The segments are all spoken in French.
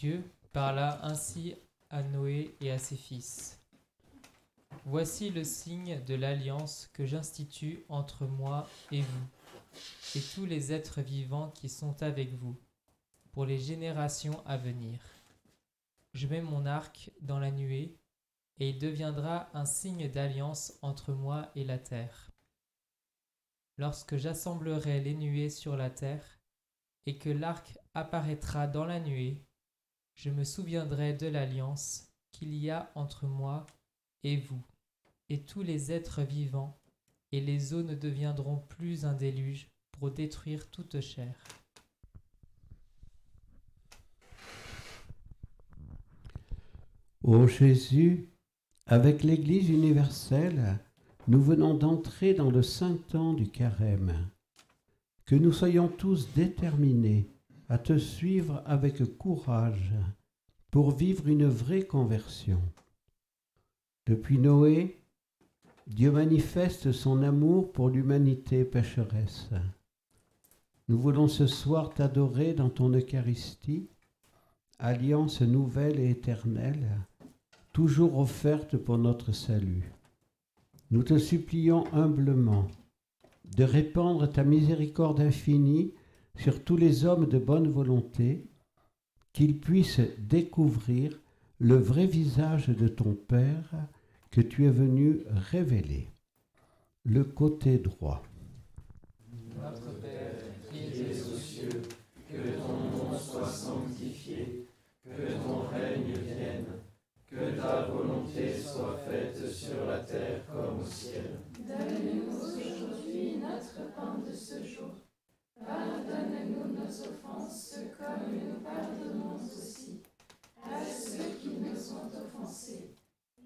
Dieu parla ainsi à Noé et à ses fils. Voici le signe de l'alliance que j'institue entre moi et vous, et tous les êtres vivants qui sont avec vous, pour les générations à venir. Je mets mon arc dans la nuée, et il deviendra un signe d'alliance entre moi et la terre. Lorsque j'assemblerai les nuées sur la terre, et que l'arc apparaîtra dans la nuée, je me souviendrai de l'alliance qu'il y a entre moi et vous, et tous les êtres vivants, et les eaux ne deviendront plus un déluge pour détruire toute chair. Ô Jésus, avec l'Église universelle, nous venons d'entrer dans le saint temps du carême. Que nous soyons tous déterminés à te suivre avec courage pour vivre une vraie conversion. Depuis Noé, Dieu manifeste son amour pour l'humanité pécheresse. Nous voulons ce soir t'adorer dans ton Eucharistie, alliance nouvelle et éternelle, toujours offerte pour notre salut. Nous te supplions humblement de répandre ta miséricorde infinie sur tous les hommes de bonne volonté, qu'ils puissent découvrir le vrai visage de ton Père que tu es venu révéler. Le côté droit. Notre Père, qui es aux cieux, que ton nom soit sanctifié, que ton règne vienne, que ta volonté soit faite sur la terre comme au ciel. Donne-nous aujourd'hui notre pain de ce jour. Pardonne-nous nos offenses comme nous pardonnons aussi à ceux qui nous ont offensés.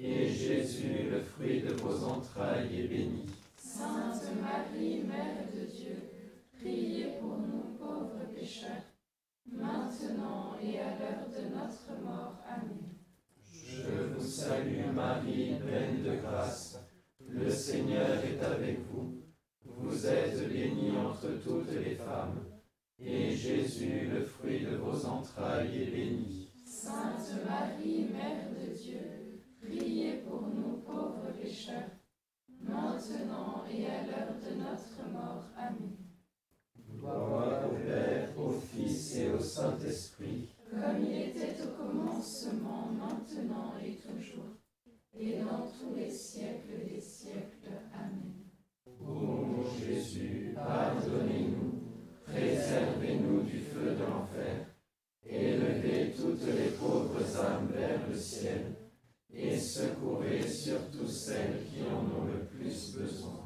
et Jésus, le fruit de vos entrailles, est béni. Sainte Marie, Mère de Dieu, priez pour nous pauvres pécheurs, maintenant et à l'heure de notre mort. Amen. Je vous salue Marie, pleine de grâce. Pécheurs, maintenant et à l'heure de notre mort. Amen. Gloire au Père, au Fils et au Saint-Esprit, Comme il était au commencement, maintenant et toujours, et dans tous les siècles des siècles. Amen. Ô mon Jésus, pardonnez-nous, préservez-nous du feu de l'enfer, élevez toutes les pauvres âmes vers le ciel, et secourez surtout celles qui en ont le plus besoin.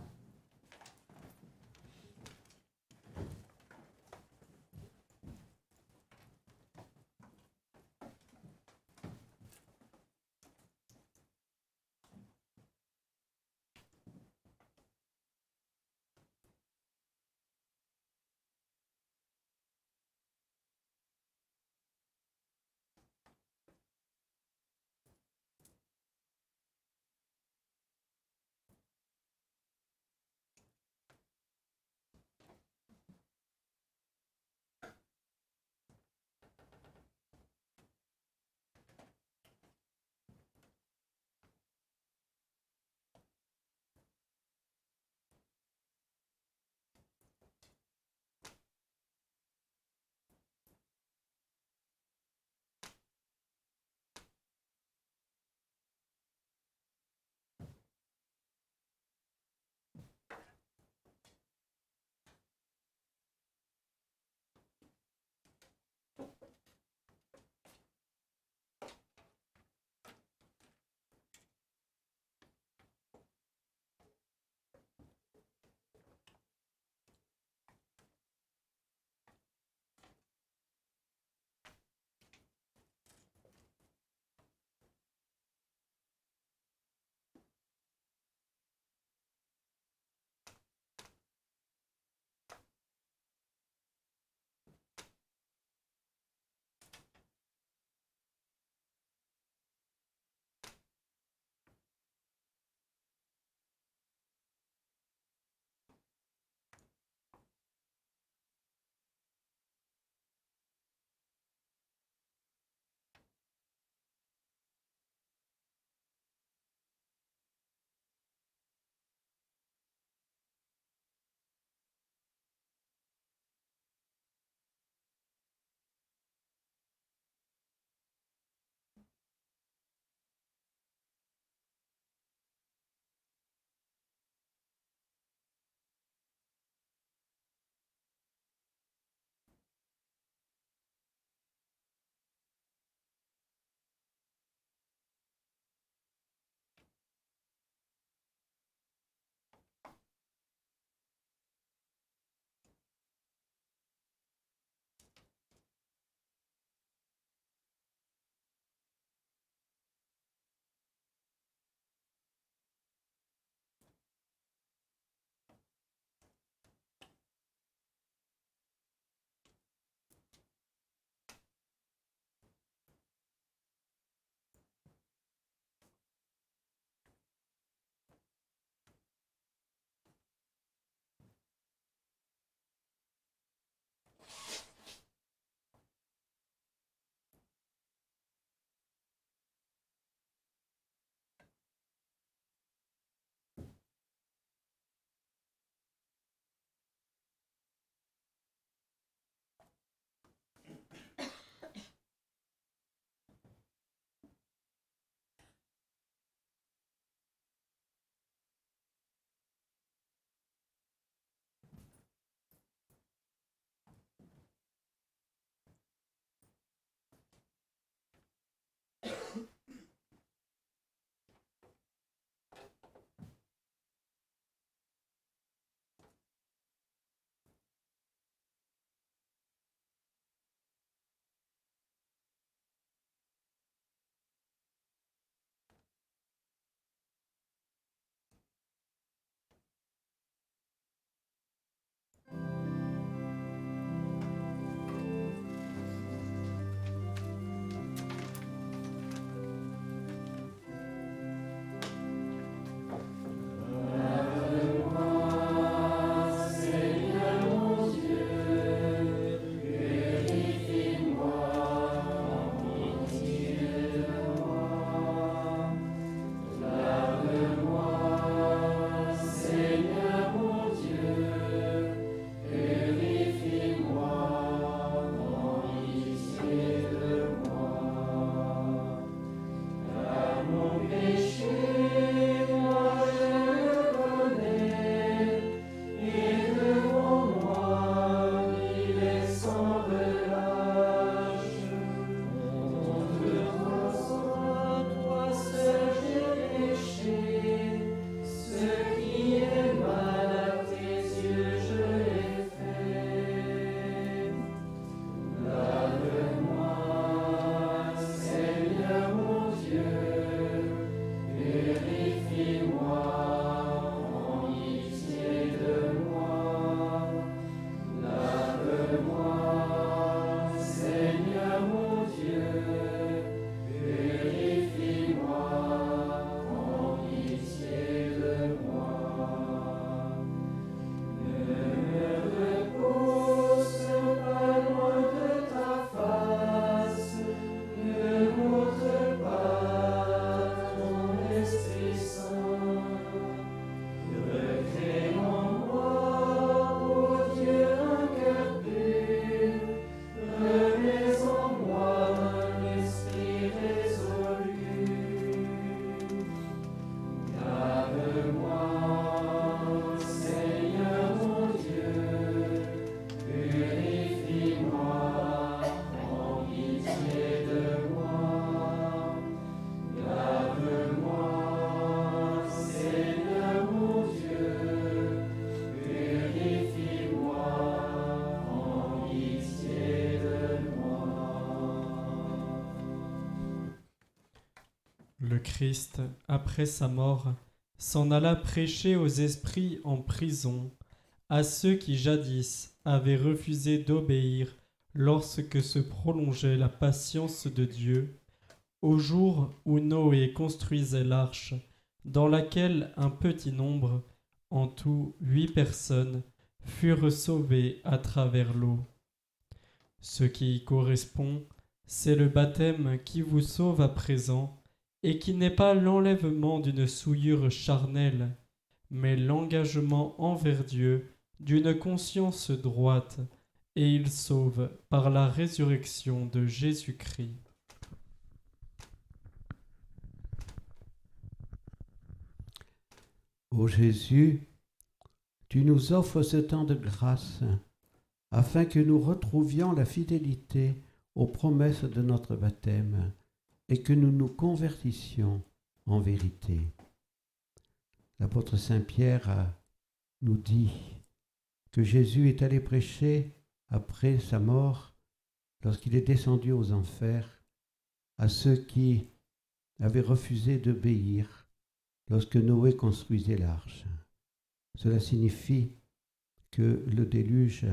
Après sa mort, s'en alla prêcher aux esprits en prison, à ceux qui jadis avaient refusé d'obéir lorsque se prolongeait la patience de Dieu, au jour où Noé construisait l'arche, dans laquelle un petit nombre, en tout huit personnes, furent sauvées à travers l'eau. Ce qui y correspond, c'est le baptême qui vous sauve à présent, et qui n'est pas l'enlèvement d'une souillure charnelle, mais l'engagement envers Dieu d'une conscience droite, et il sauve par la résurrection de Jésus-Christ. Ô Jésus, tu nous offres ce temps de grâce afin que nous retrouvions la fidélité aux promesses de notre baptême et que nous nous convertissions en vérité. L'apôtre Saint Pierre nous dit que Jésus est allé prêcher après sa mort, lorsqu'il est descendu aux enfers, à ceux qui avaient refusé d'obéir lorsque Noé construisait l'arche. Cela signifie que le déluge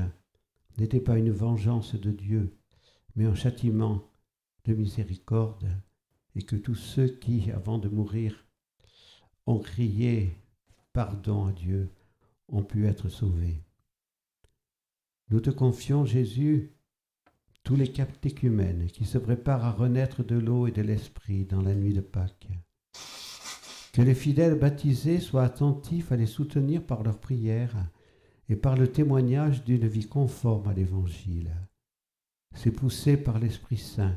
n'était pas une vengeance de Dieu, mais un châtiment de miséricorde, et que tous ceux qui, avant de mourir, ont crié pardon à Dieu, ont pu être sauvés. Nous te confions, Jésus, tous les catéchumènes qui se préparent à renaître de l'eau et de l'esprit dans la nuit de Pâques. Que les fidèles baptisés soient attentifs à les soutenir par leurs prières et par le témoignage d'une vie conforme à l'Évangile. C'est poussé par l'Esprit Saint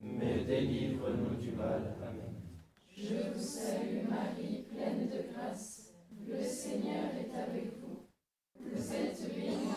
mais délivre-nous du mal. Amen. Je vous salue Marie, pleine de grâce. Le Seigneur est avec vous. Vous êtes bénie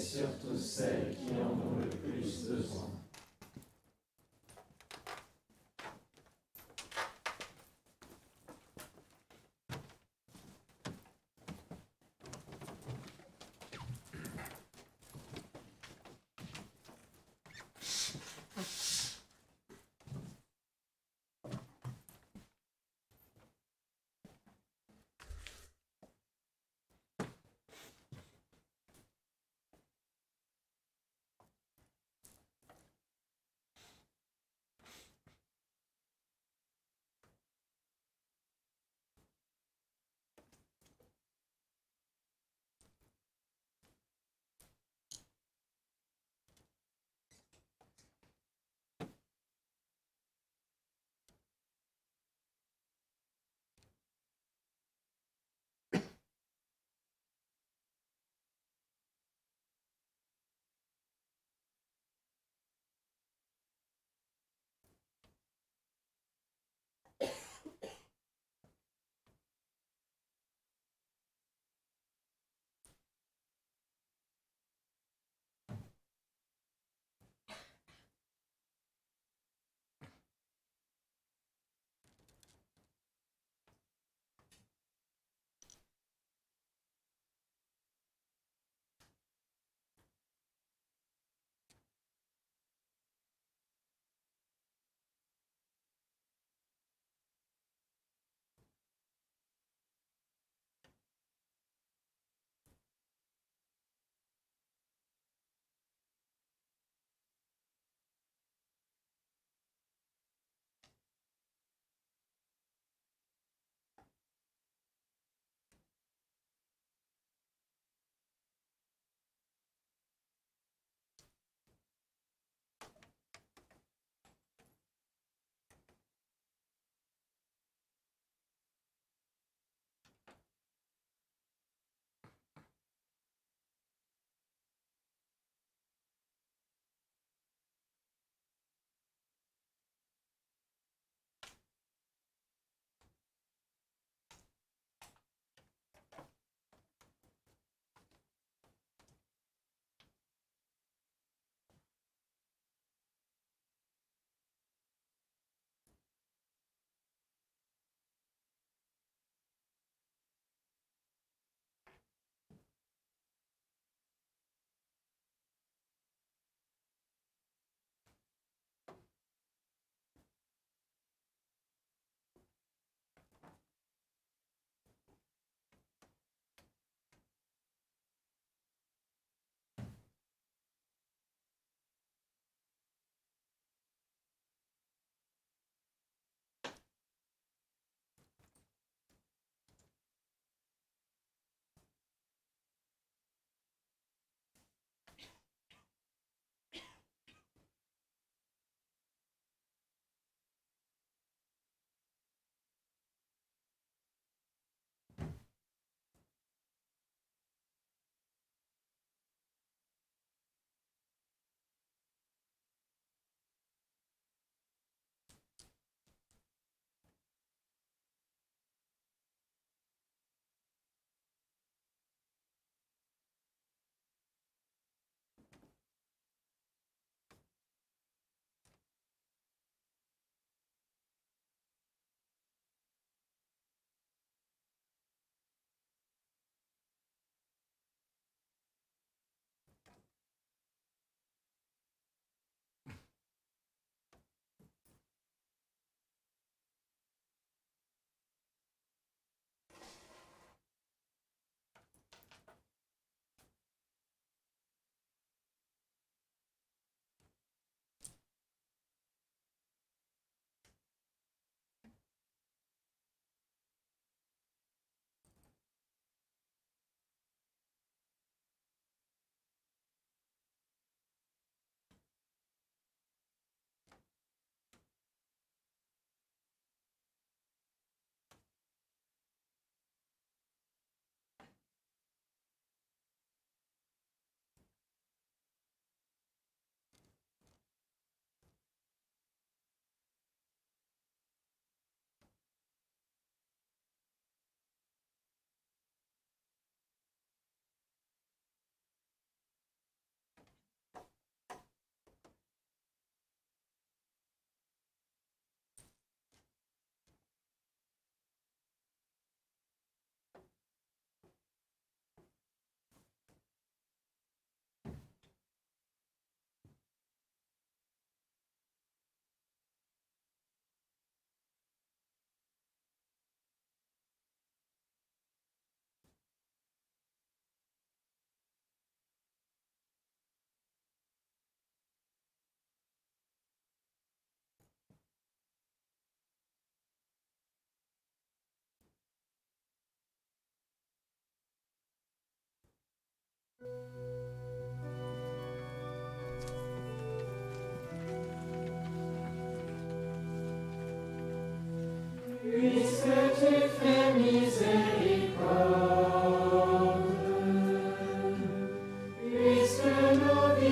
surtout celles qui en ont le plus besoin.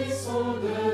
sont de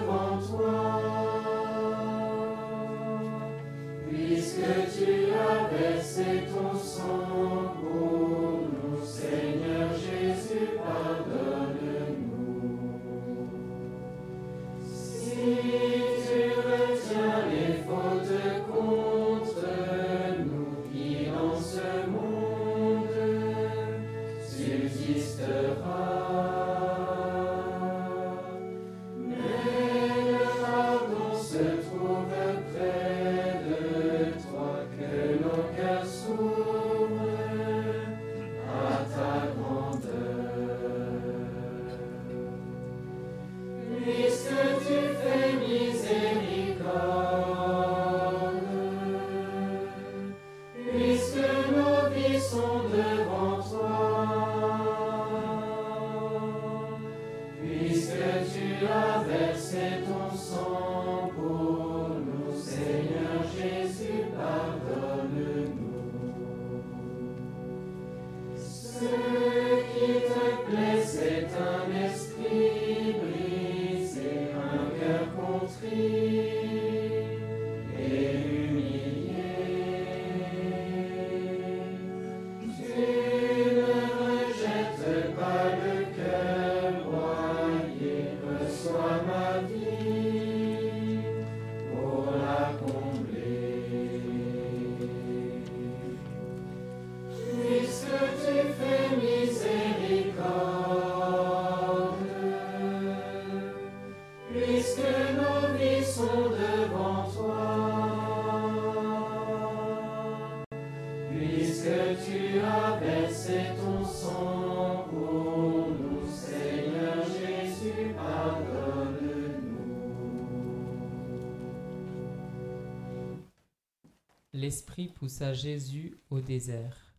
L'Esprit poussa Jésus au désert.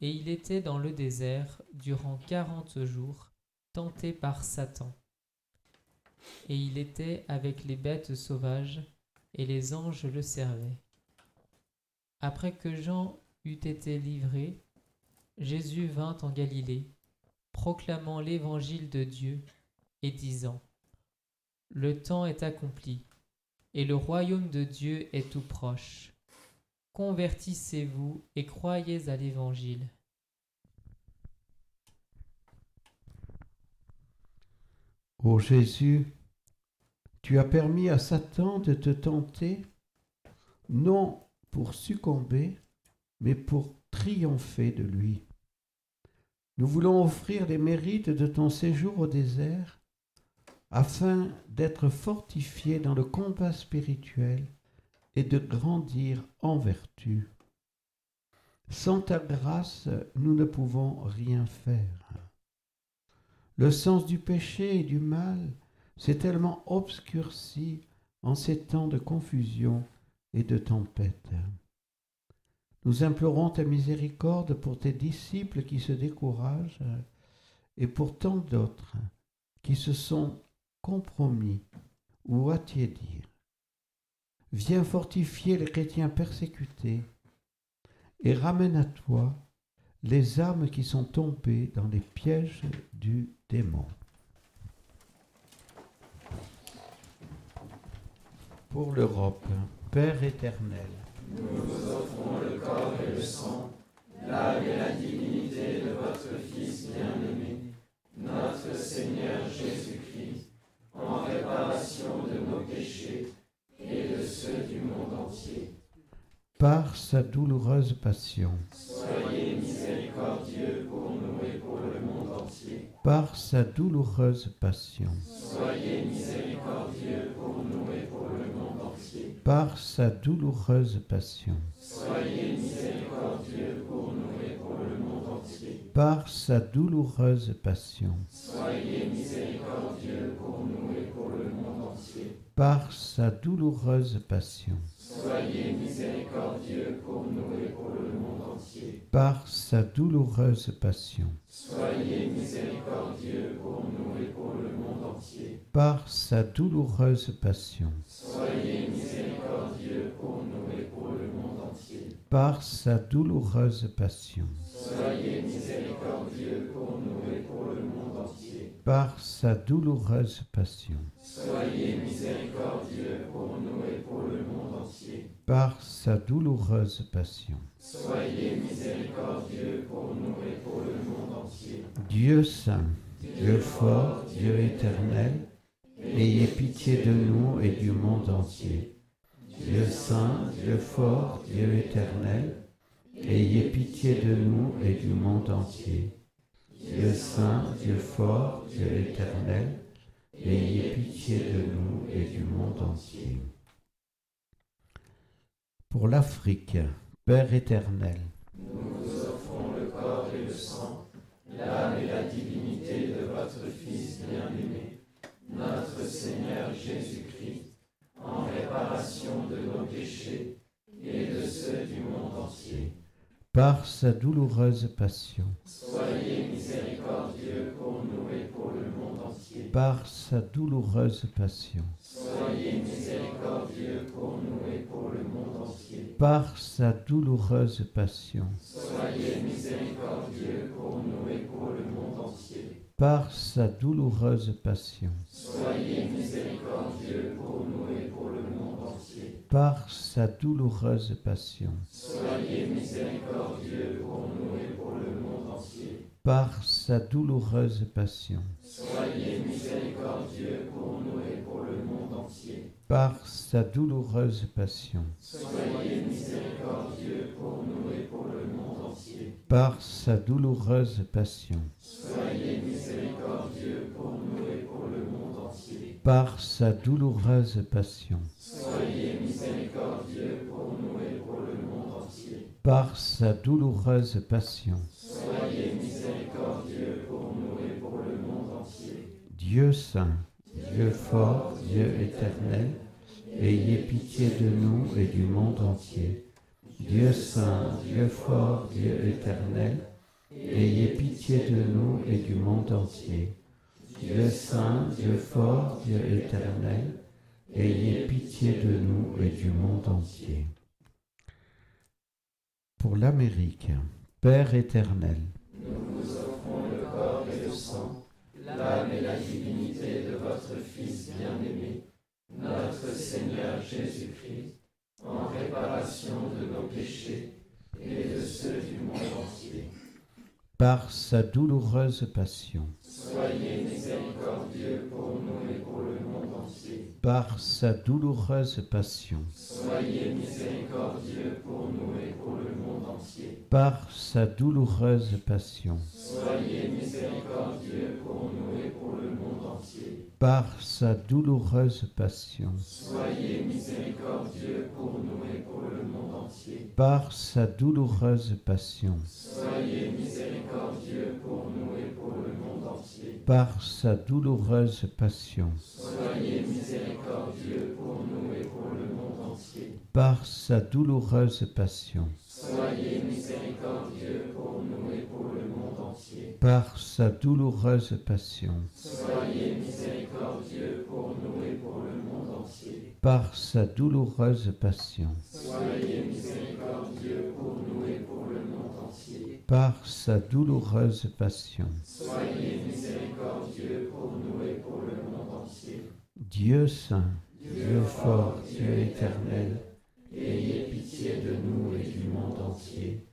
Et il était dans le désert durant quarante jours, tenté par Satan. Et il était avec les bêtes sauvages, et les anges le servaient. Après que Jean eut été livré, Jésus vint en Galilée, proclamant l'évangile de Dieu et disant Le temps est accompli, et le royaume de Dieu est tout proche. Convertissez-vous et croyez à l'Évangile. Ô Jésus, tu as permis à Satan de te tenter, non pour succomber, mais pour triompher de lui. Nous voulons offrir les mérites de ton séjour au désert afin d'être fortifiés dans le combat spirituel et de grandir en vertu. Sans ta grâce, nous ne pouvons rien faire. Le sens du péché et du mal s'est tellement obscurci en ces temps de confusion et de tempête. Nous implorons ta miséricorde pour tes disciples qui se découragent et pour tant d'autres qui se sont compromis ou attiédir. Viens fortifier les chrétiens persécutés et ramène à toi les âmes qui sont tombées dans les pièges du démon. Pour l'Europe, Père éternel, Nous vous offrons le corps et le sang, l'âme et la divinité de votre Fils bien-aimé, notre Seigneur Jésus-Christ, en réparation de nos péchés entier. par sa douloureuse passion, Soyez miséricordieux pour nous et pour le monde entier. par sa douloureuse passion, Soyez miséricordieux pour nous et pour le monde entier. par sa douloureuse passion, Soyez miséricordieux pour nous et pour le monde entier. par sa douloureuse passion, Soyez miséricordieux par sa douloureuse passion, Soyez miséricordieux pour nous et pour le monde entier. par sa douloureuse passion, Soyez miséricordieux pour nous et pour le monde entier. par sa douloureuse passion, Soyez miséricordieux pour nous et pour le monde entier. par sa douloureuse passion, Soyez miséricordieux pour nous et pour le monde entier. Par sa douloureuse passion, Soyez miséricordieux pour nous et pour le monde entier. par sa douloureuse passion. Soyez miséricordieux pour nous et pour le monde entier. Dieu saint, Dieu fort, Dieu éternel, ayez pitié de nous et du monde entier. Dieu saint, Dieu fort, Dieu éternel, ayez pitié de nous et du monde entier. Dieu saint, Dieu fort, Dieu éternel, ayez pitié de nous et du monde entier. Pour l'Afrique, Père éternel, Nous vous offrons le corps et le sang, l'âme et la divinité de votre Fils bien-aimé, notre Seigneur Jésus-Christ, en réparation de nos péchés et de ceux du monde entier. Par sa douloureuse passion, Soyez miséricordieux pour nous et pour le monde entier. par sa douloureuse passion, Soyez miséricordieux pour nous et pour le monde entier. par sa douloureuse passion, Soyez miséricordieux pour nous et pour le monde entier. par sa douloureuse passion, Soyez miséricordieux pour. Par sa douloureuse passion, Soyez miséricordieux pour nous et pour le monde entier. par sa douloureuse passion, Soyez miséricordieux pour nous et pour le monde entier. par sa douloureuse passion, Soyez miséricordieux pour nous et pour le monde entier. par sa douloureuse passion, Soyez miséricordieux pour nous et pour le monde entier. par sa douloureuse passion, Soyez par sa douloureuse passion, Soyez miséricordieux pour nous et pour le monde entier. Dieu saint, Dieu fort, Dieu éternel, ayez pitié de nous et du monde entier. Dieu saint, Dieu fort, Dieu éternel, ayez pitié de nous et du monde entier. Dieu saint, Dieu fort, Dieu éternel, ayez pitié de nous et du monde entier. Pour l'Amérique, Père éternel, Nous vous offrons le corps et le sang, l'âme et la divinité de votre Fils bien-aimé, notre Seigneur Jésus-Christ, en réparation de nos péchés et de ceux du monde entier. par sa douloureuse passion, Soyez miséricordieux pour nous et pour le monde entier. Par sa douloureuse passion, Soyez miséricordieux pour nous et pour le monde entier. par sa douloureuse passion, Soyez miséricordieux pour nous et pour le monde entier. par sa douloureuse passion, Soyez miséricordieux pour nous et pour le monde entier. par sa douloureuse passion, Soyez miséricordieux pour nous et pour le monde entier. Par sa douloureuse passion, Soyez miséricordieux pour nous et pour le monde entier. par sa douloureuse passion, Soyez miséricordieux pour nous et pour le monde entier. par sa douloureuse passion, Soyez miséricordieux pour nous et pour le monde entier. par sa douloureuse passion, Soyez miséricordieux pour nous et pour le monde entier. par sa douloureuse passion miséricordieux pour nous et pour le monde entier. Dieu saint, Dieu fort, Dieu éternel, Ayez pitié de nous et du monde entier.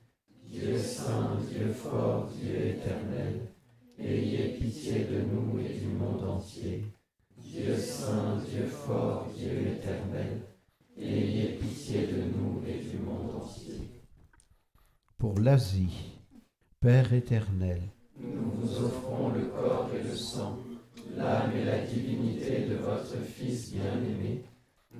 Dieu saint, Dieu fort, Dieu éternel, ayez pitié de nous et du monde entier. Dieu saint, Dieu fort, Dieu éternel, ayez pitié de nous et du monde entier. pour l'Asie, Père éternel, Nous vous offrons le corps et le sang, l'âme et la divinité de votre Fils bien-aimé,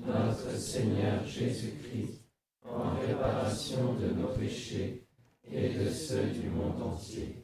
notre Seigneur Jésus-Christ, en réparation de nos péchés et de ceux du monde entier.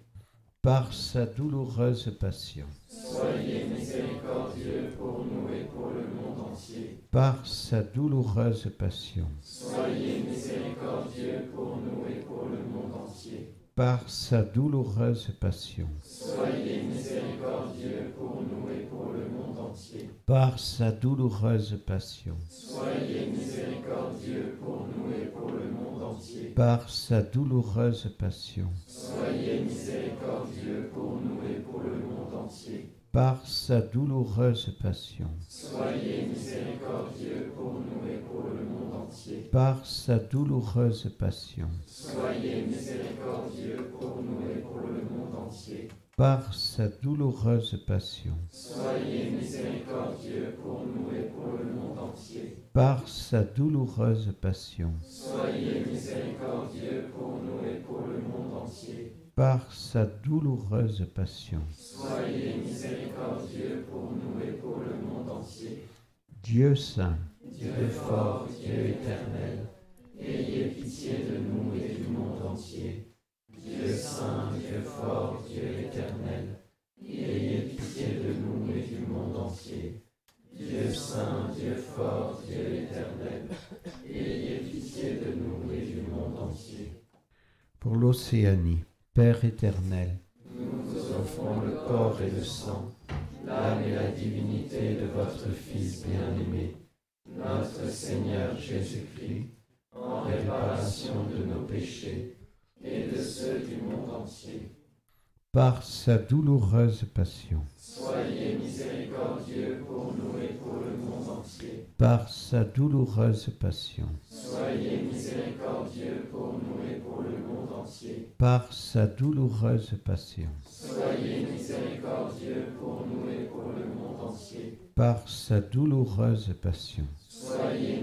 par sa douloureuse passion, Soyez miséricordieux pour nous et pour le monde entier. par sa douloureuse passion, Soyez miséricordieux pour nous et pour le monde entier. par sa douloureuse passion, Soyez miséricordieux pour nous et pour le monde entier. Par sa douloureuse passion, Soyez miséricordieux pour nous et pour le monde entier. par sa douloureuse passion, Soyez miséricordieux pour nous et pour le monde entier. par sa douloureuse passion, Soyez miséricordieux pour nous et pour le monde entier. par sa douloureuse passion, Soyez miséricordieux pour nous et pour le monde entier. Par sa douloureuse passion, Soyez miséricordieux pour nous et pour le monde entier. par sa douloureuse passion, Soyez miséricordieux pour nous et pour le monde entier. par sa douloureuse passion. Soyez miséricordieux pour nous et pour le monde entier. Dieu saint, Dieu fort, Dieu éternel, ayez pitié de nous et du monde entier. Dieu saint, Dieu fort, Dieu éternel, ayez pitié de nous et du monde entier. Dieu saint, Dieu fort, Dieu éternel, ayez pitié de nous et du monde entier. pour l'Océanie, Père éternel, Nous vous offrons le corps et le sang, l'âme et la divinité de votre Fils bien-aimé, notre Seigneur Jésus-Christ, en réparation de nos péchés et de ceux du monde entier. par sa douloureuse passion, Soyez miséricordieux pour nous et pour le monde entier. par sa douloureuse passion, Soyez miséricordieux pour nous et pour le monde entier. par sa douloureuse passion, Soyez miséricordieux pour nous et pour le monde entier. par sa douloureuse passion, Soyez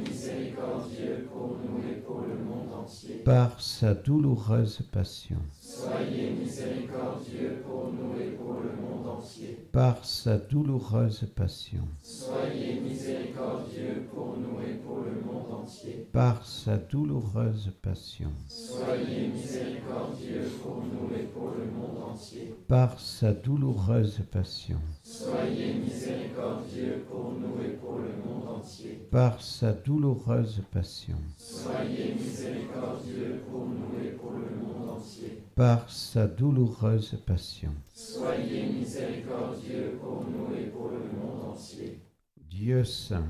par sa douloureuse passion, Soyez miséricordieux pour nous et pour le monde entier. par sa douloureuse passion, Soyez miséricordieux pour nous et pour le monde entier. par sa douloureuse passion, Soyez miséricordieux pour nous et pour le monde entier. par sa douloureuse passion, Soyez miséricordieux pour nous et pour le monde entier. Par sa douloureuse passion, Soyez miséricordieux pour nous et pour le monde entier. par sa douloureuse passion. Soyez miséricordieux pour nous et pour le monde entier. Dieu saint,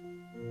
Música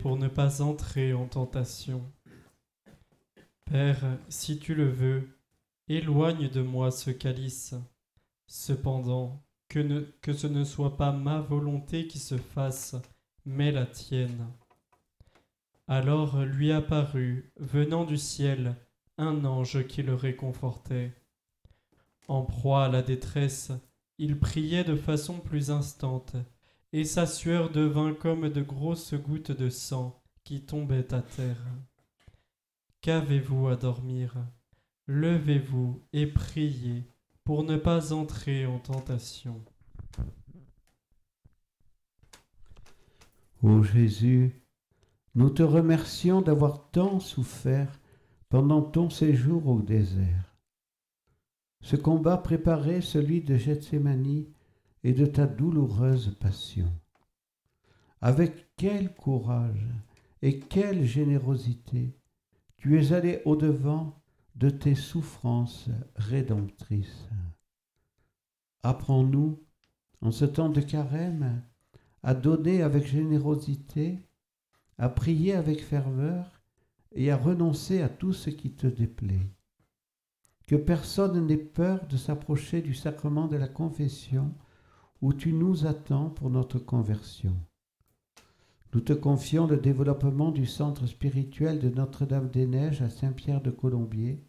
Pour ne pas entrer en tentation. Père, si tu le veux, éloigne de moi ce calice. Cependant, que ce ne soit pas ma volonté qui se fasse, mais la tienne. Alors lui apparut, venant du ciel, un ange qui le réconfortait. En proie à la détresse, il priait de façon plus instante, et sa sueur devint comme de grosses gouttes de sang qui tombaient à terre. Qu'avez-vous à dormir? Levez-vous et priez pour ne pas entrer en tentation. Ô Jésus, nous te remercions d'avoir tant souffert pendant ton séjour au désert. Ce combat préparé, celui de Gethsemane et de ta douloureuse passion. Avec quel courage et quelle générosité tu es allé au-devant de tes souffrances rédemptrices. Apprends-nous, en ce temps de carême, à donner avec générosité, à prier avec ferveur et à renoncer à tout ce qui te déplaît. Que personne n'ait peur de s'approcher du sacrement de la confession où tu nous attends pour notre conversion. Nous te confions le développement du centre spirituel de Notre-Dame-des-Neiges à Saint-Pierre de Colombier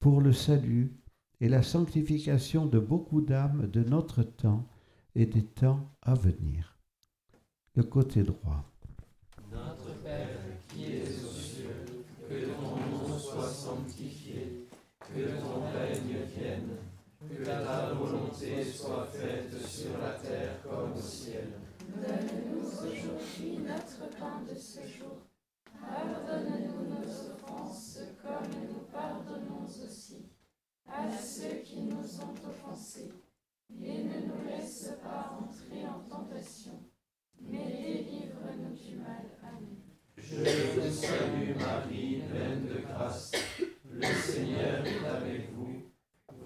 pour le salut et la sanctification de beaucoup d'âmes de notre temps et des temps à venir. Le côté droit. Notre Père qui es aux cieux, que ton nom soit sanctifié, que ton règne vienne, que ta volonté soit faite sur la terre comme au ciel. Donne-nous aujourd'hui notre pain de ce jour. Pardonne-nous nos offenses comme nous pardonnons aussi à ceux qui nous ont offensés. Et ne nous laisse pas entrer en tentation, mais délivre-nous du mal. Amen. Je vous salue Marie, pleine de grâce. Le Seigneur est avec vous.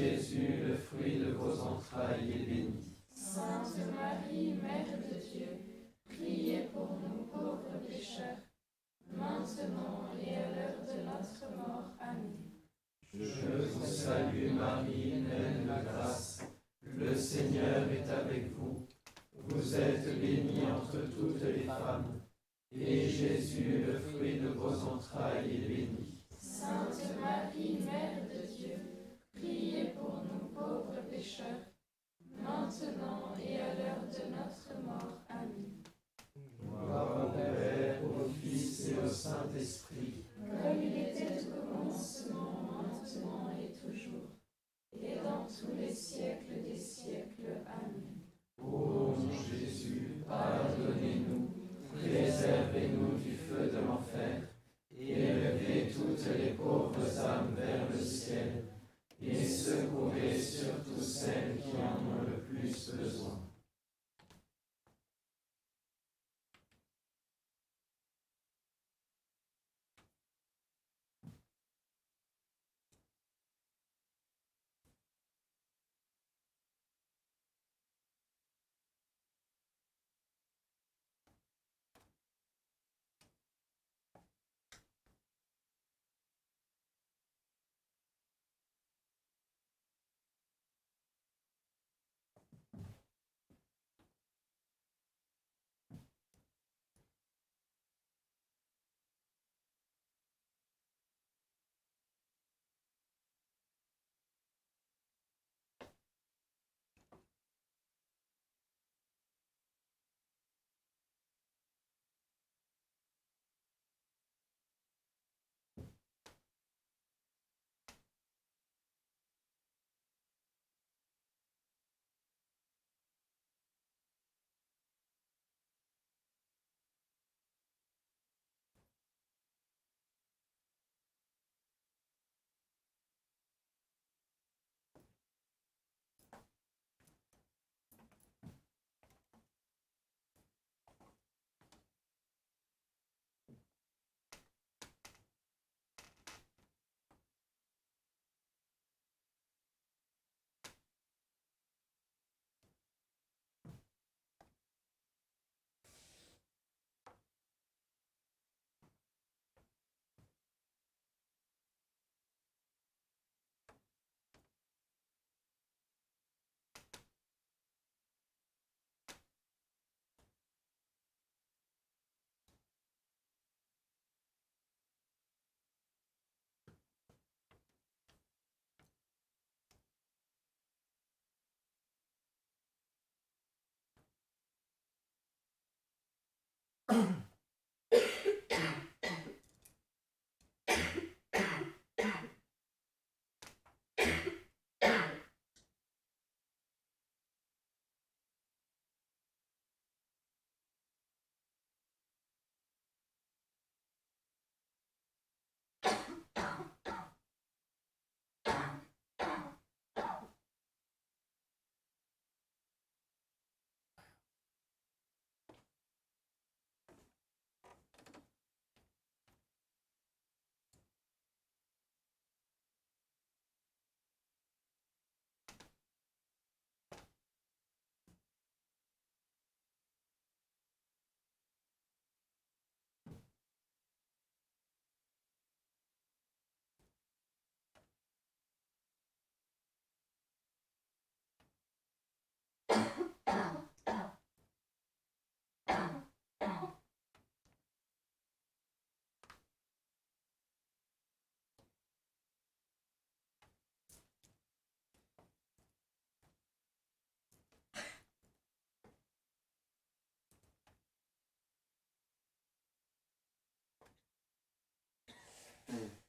Jésus, le fruit de vos entrailles, est béni. Sainte Marie, Mère de tous les siècles des siècles. Amen. Ô Jésus, pardonnez-nous, préservez-nous du feu de l'enfer, et élevez toutes les pauvres âmes vers le ciel, et secourez surtout celles qui en ont le plus besoin. Mm-hmm. Mm.